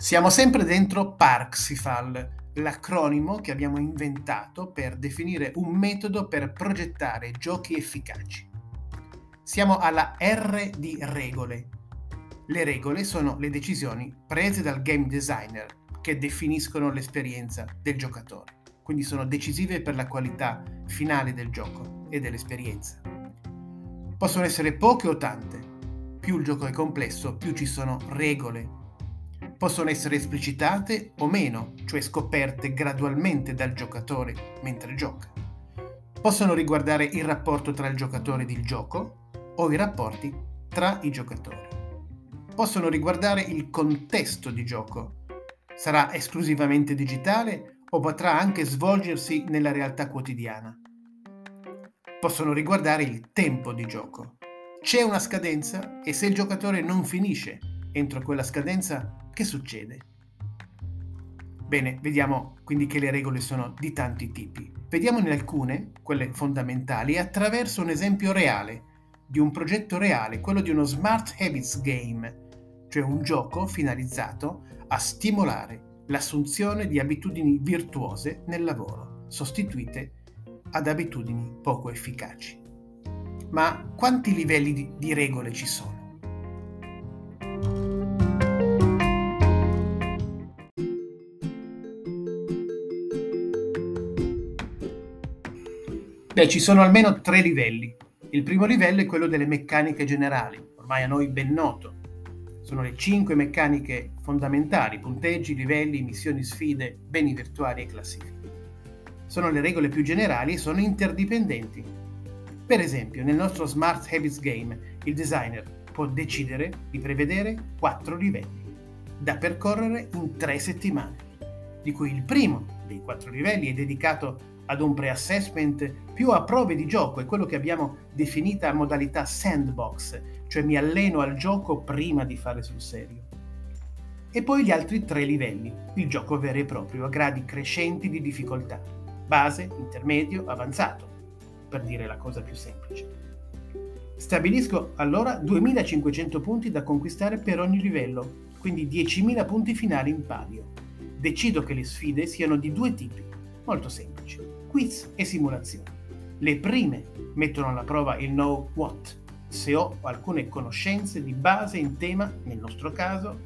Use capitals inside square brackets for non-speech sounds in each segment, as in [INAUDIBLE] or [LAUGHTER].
Siamo sempre dentro Parxifal, l'acronimo che abbiamo inventato per definire un metodo per progettare giochi efficaci. Siamo alla R di regole. Le regole sono le decisioni prese dal game designer che definiscono l'esperienza del giocatore, quindi sono decisive per la qualità finale del gioco e dell'esperienza. Possono essere poche o tante. Più il gioco è complesso, più ci sono regole possono essere esplicitate o meno, cioè scoperte gradualmente dal giocatore mentre gioca. Possono riguardare il rapporto tra il giocatore ed il gioco o i rapporti tra i giocatori. Possono riguardare il contesto di gioco. Sarà esclusivamente digitale o potrà anche svolgersi nella realtà quotidiana. Possono riguardare il tempo di gioco. C'è una scadenza e se il giocatore non finisce entro quella scadenza che succede? Bene, vediamo quindi che le regole sono di tanti tipi. Vediamone alcune, quelle fondamentali, attraverso un esempio reale, di un progetto reale, quello di uno Smart Habits Game, cioè un gioco finalizzato a stimolare l'assunzione di abitudini virtuose nel lavoro, sostituite ad abitudini poco efficaci. Ma quanti livelli di, regole ci sono? Beh, ci sono almeno tre livelli. Il primo livello è quello delle meccaniche generali, ormai a noi ben noto. Sono le cinque meccaniche fondamentali, punteggi, livelli, missioni, sfide, beni virtuali e classifiche. Sono le regole più generali e sono interdipendenti. Per esempio, nel nostro Smart Habits Game, il designer può decidere di prevedere quattro livelli, da percorrere in tre settimane, di cui il primo dei quattro livelli è dedicato ad un pre-assessment più a prove di gioco, è quello che abbiamo definita modalità sandbox, cioè mi alleno al gioco prima di fare sul serio. E poi gli altri tre livelli, il gioco vero e proprio, a gradi crescenti di difficoltà, base, intermedio, avanzato, per dire la cosa più semplice. Stabilisco allora 2500 punti da conquistare per ogni livello, quindi 10.000 punti finali in palio. Decido che le sfide siano di due tipi, molto semplici quiz e simulazioni. Le prime mettono alla prova il know what, se ho alcune conoscenze di base in tema, nel nostro caso,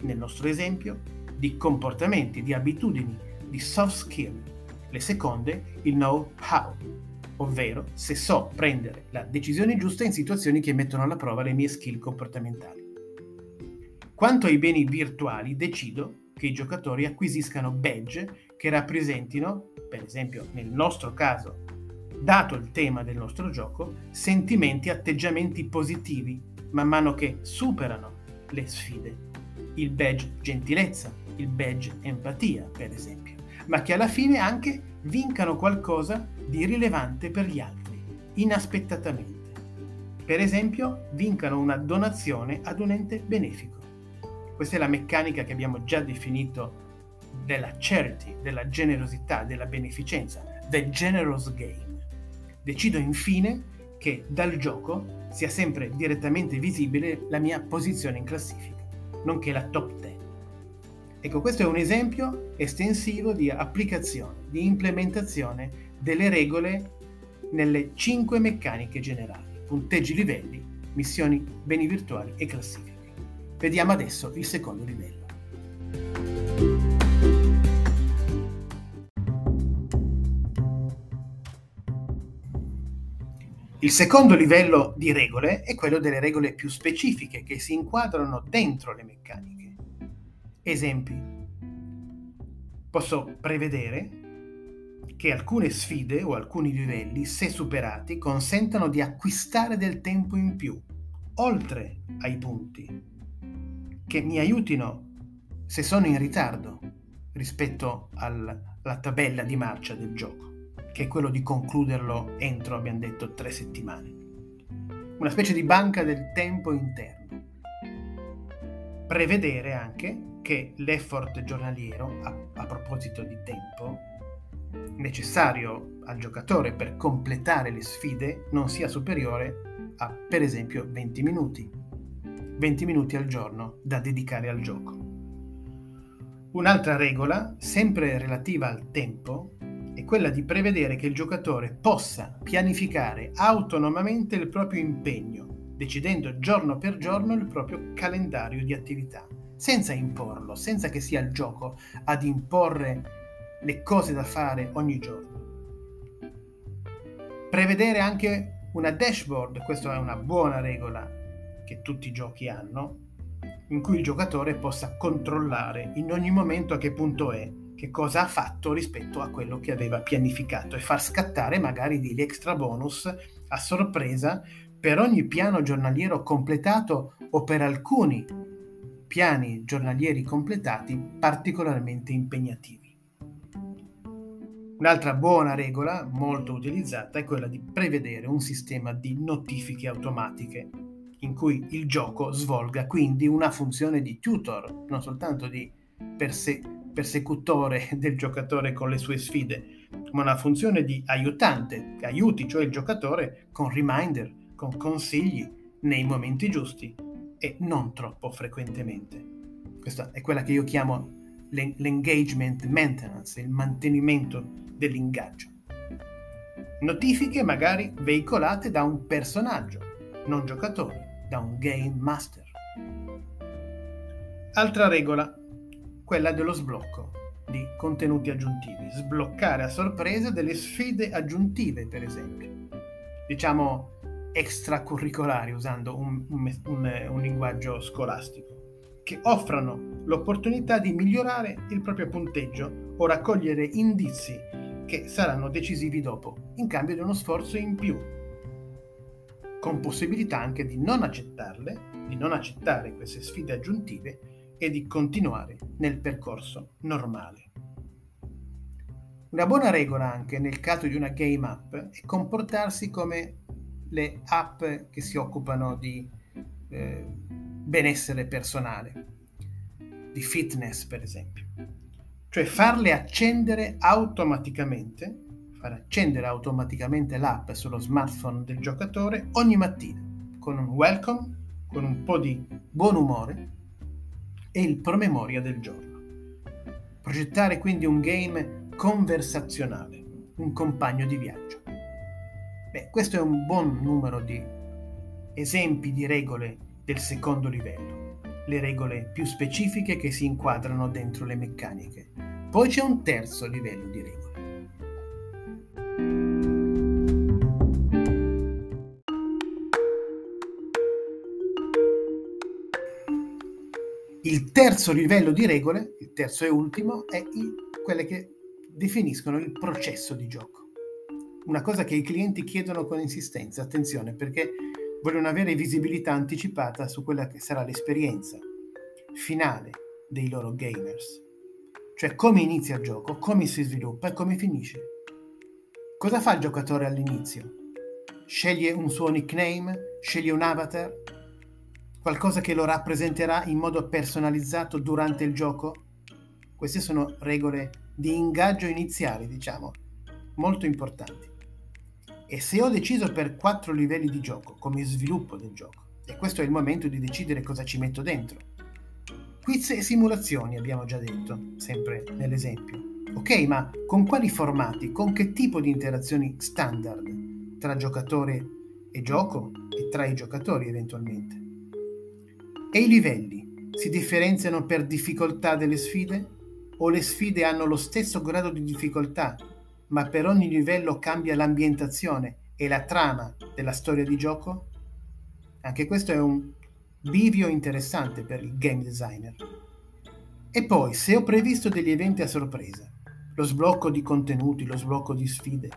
nel nostro esempio, di comportamenti, di abitudini, di soft skill. Le seconde il know how, ovvero se so prendere la decisione giusta in situazioni che mettono alla prova le mie skill comportamentali. Quanto ai beni virtuali, decido che i giocatori acquisiscano badge che rappresentino, per esempio nel nostro caso, dato il tema del nostro gioco, sentimenti e atteggiamenti positivi man mano che superano le sfide. Il badge gentilezza, il badge empatia, per esempio, ma che alla fine anche vincano qualcosa di rilevante per gli altri, inaspettatamente. Per esempio, vincano una donazione ad un ente benefico. Questa è la meccanica che abbiamo già definito della charity, della generosità, della beneficenza, the generous game. Decido infine che dal gioco sia sempre direttamente visibile la mia posizione in classifica, nonché la top 10. Ecco, questo è un esempio estensivo di applicazione, di implementazione delle regole nelle cinque meccaniche generali, punteggi livelli, missioni, beni virtuali e classifiche. Vediamo adesso il secondo livello. Il secondo livello di regole è quello delle regole più specifiche che si inquadrano dentro le meccaniche. Esempi. Posso prevedere che alcune sfide o alcuni livelli, se superati, consentano di acquistare del tempo in più, oltre ai punti che mi aiutino se sono in ritardo rispetto alla tabella di marcia del gioco, che è quello di concluderlo entro, abbiamo detto, tre settimane. Una specie di banca del tempo interno. Prevedere anche che l'effort giornaliero, a, a proposito di tempo, necessario al giocatore per completare le sfide non sia superiore a, per esempio, 20 minuti 20 minuti al giorno da dedicare al gioco. Un'altra regola, sempre relativa al tempo, quella di prevedere che il giocatore possa pianificare autonomamente il proprio impegno, decidendo giorno per giorno il proprio calendario di attività, senza imporlo, senza che sia il gioco ad imporre le cose da fare ogni giorno. Prevedere anche una dashboard, questa è una buona regola che tutti i giochi hanno, in cui il giocatore possa controllare in ogni momento a che punto è, che cosa ha fatto rispetto a quello che aveva pianificato e far scattare magari degli extra bonus a sorpresa per ogni piano giornaliero completato o per alcuni piani giornalieri completati particolarmente impegnativi. Un'altra buona regola, molto utilizzata, è quella di prevedere un sistema di notifiche automatiche in cui il gioco svolga quindi una funzione di tutor, non soltanto di perse- persecutore [LAUGHS] del giocatore con le sue sfide, ma una funzione di aiutante, che aiuti cioè il giocatore con reminder, con consigli nei momenti giusti e non troppo frequentemente. Questa è quella che io chiamo l'engagement maintenance, il mantenimento dell'ingaggio. Notifiche magari veicolate da un personaggio, non giocatore, da un game master. Altra regola, quella dello sblocco di contenuti aggiuntivi, sbloccare a sorpresa delle sfide aggiuntive, per esempio. Diciamo extracurricolari, usando un, un, un, un linguaggio scolastico, che offrano l'opportunità di migliorare il proprio punteggio o raccogliere indizi che saranno decisivi dopo, in cambio di uno sforzo in più con possibilità anche di non accettarle, di non accettare queste sfide aggiuntive e di continuare nel percorso normale. Una buona regola anche nel caso di una game app è comportarsi come le app che si occupano di eh, benessere personale, di fitness per esempio, cioè farle accendere automaticamente far accendere automaticamente l'app sullo smartphone del giocatore ogni mattina con un welcome, con un po' di buon umore e il promemoria del giorno. Progettare quindi un game conversazionale, un compagno di viaggio. Beh, questo è un buon numero di esempi di regole del secondo livello, le regole più specifiche che si inquadrano dentro le meccaniche. Poi c'è un terzo livello di regole terzo livello di regole, il terzo e ultimo, è il, quelle che definiscono il processo di gioco. Una cosa che i clienti chiedono con insistenza, attenzione, perché vogliono avere visibilità anticipata su quella che sarà l'esperienza finale dei loro gamers. Cioè come inizia il gioco, come si sviluppa e come finisce. Cosa fa il giocatore all'inizio? Sceglie un suo nickname? Sceglie un avatar? Qualcosa che lo rappresenterà in modo personalizzato durante il gioco? Queste sono regole di ingaggio iniziali, diciamo, molto importanti. E se ho deciso per quattro livelli di gioco come sviluppo del gioco, e questo è il momento di decidere cosa ci metto dentro. Quiz e simulazioni abbiamo già detto, sempre nell'esempio. Ok, ma con quali formati, con che tipo di interazioni standard tra giocatore e gioco e tra i giocatori eventualmente? E i livelli si differenziano per difficoltà delle sfide? O le sfide hanno lo stesso grado di difficoltà, ma per ogni livello cambia l'ambientazione e la trama della storia di gioco? Anche questo è un bivio interessante per il game designer. E poi, se ho previsto degli eventi a sorpresa, lo sblocco di contenuti, lo sblocco di sfide,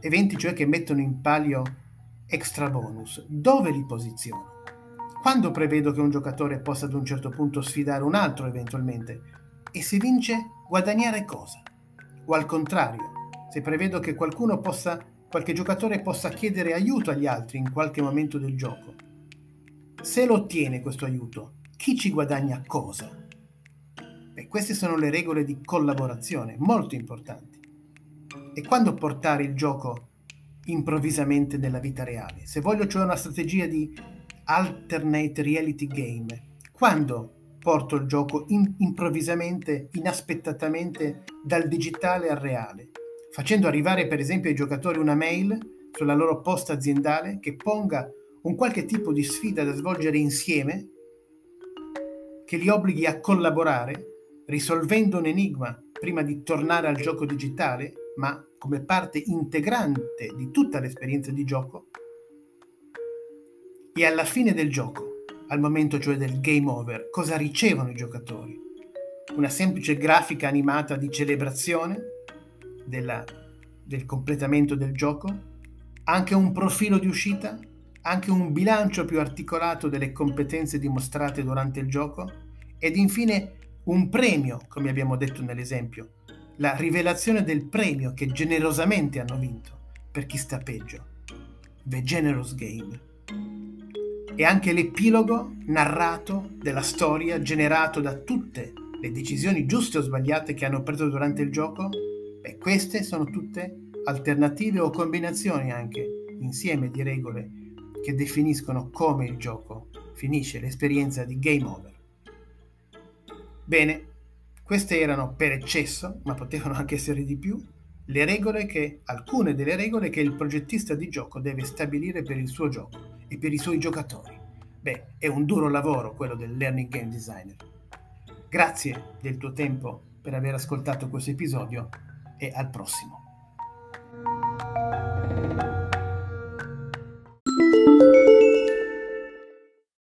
eventi cioè che mettono in palio extra bonus, dove li posiziono? Quando prevedo che un giocatore possa ad un certo punto sfidare un altro eventualmente? E se vince, guadagnare cosa? O al contrario, se prevedo che qualcuno possa, qualche giocatore possa chiedere aiuto agli altri in qualche momento del gioco? Se lo ottiene questo aiuto, chi ci guadagna cosa? E queste sono le regole di collaborazione, molto importanti. E quando portare il gioco improvvisamente nella vita reale? Se voglio cioè una strategia di alternate reality game. Quando porto il gioco in, improvvisamente, inaspettatamente dal digitale al reale, facendo arrivare per esempio ai giocatori una mail sulla loro posta aziendale che ponga un qualche tipo di sfida da svolgere insieme, che li obblighi a collaborare, risolvendo un enigma prima di tornare al gioco digitale, ma come parte integrante di tutta l'esperienza di gioco, e alla fine del gioco, al momento cioè del game over, cosa ricevono i giocatori? Una semplice grafica animata di celebrazione della, del completamento del gioco? Anche un profilo di uscita? Anche un bilancio più articolato delle competenze dimostrate durante il gioco? Ed infine un premio, come abbiamo detto nell'esempio, la rivelazione del premio che generosamente hanno vinto per chi sta peggio. The Generous Game e anche l'epilogo narrato della storia generato da tutte le decisioni giuste o sbagliate che hanno preso durante il gioco? Beh, queste sono tutte alternative o combinazioni anche insieme di regole che definiscono come il gioco finisce l'esperienza di game over. Bene, queste erano per eccesso, ma potevano anche essere di più, le regole che, alcune delle regole che il progettista di gioco deve stabilire per il suo gioco e per i suoi giocatori. Beh, è un duro lavoro quello del learning game designer. Grazie del tuo tempo per aver ascoltato questo episodio e al prossimo.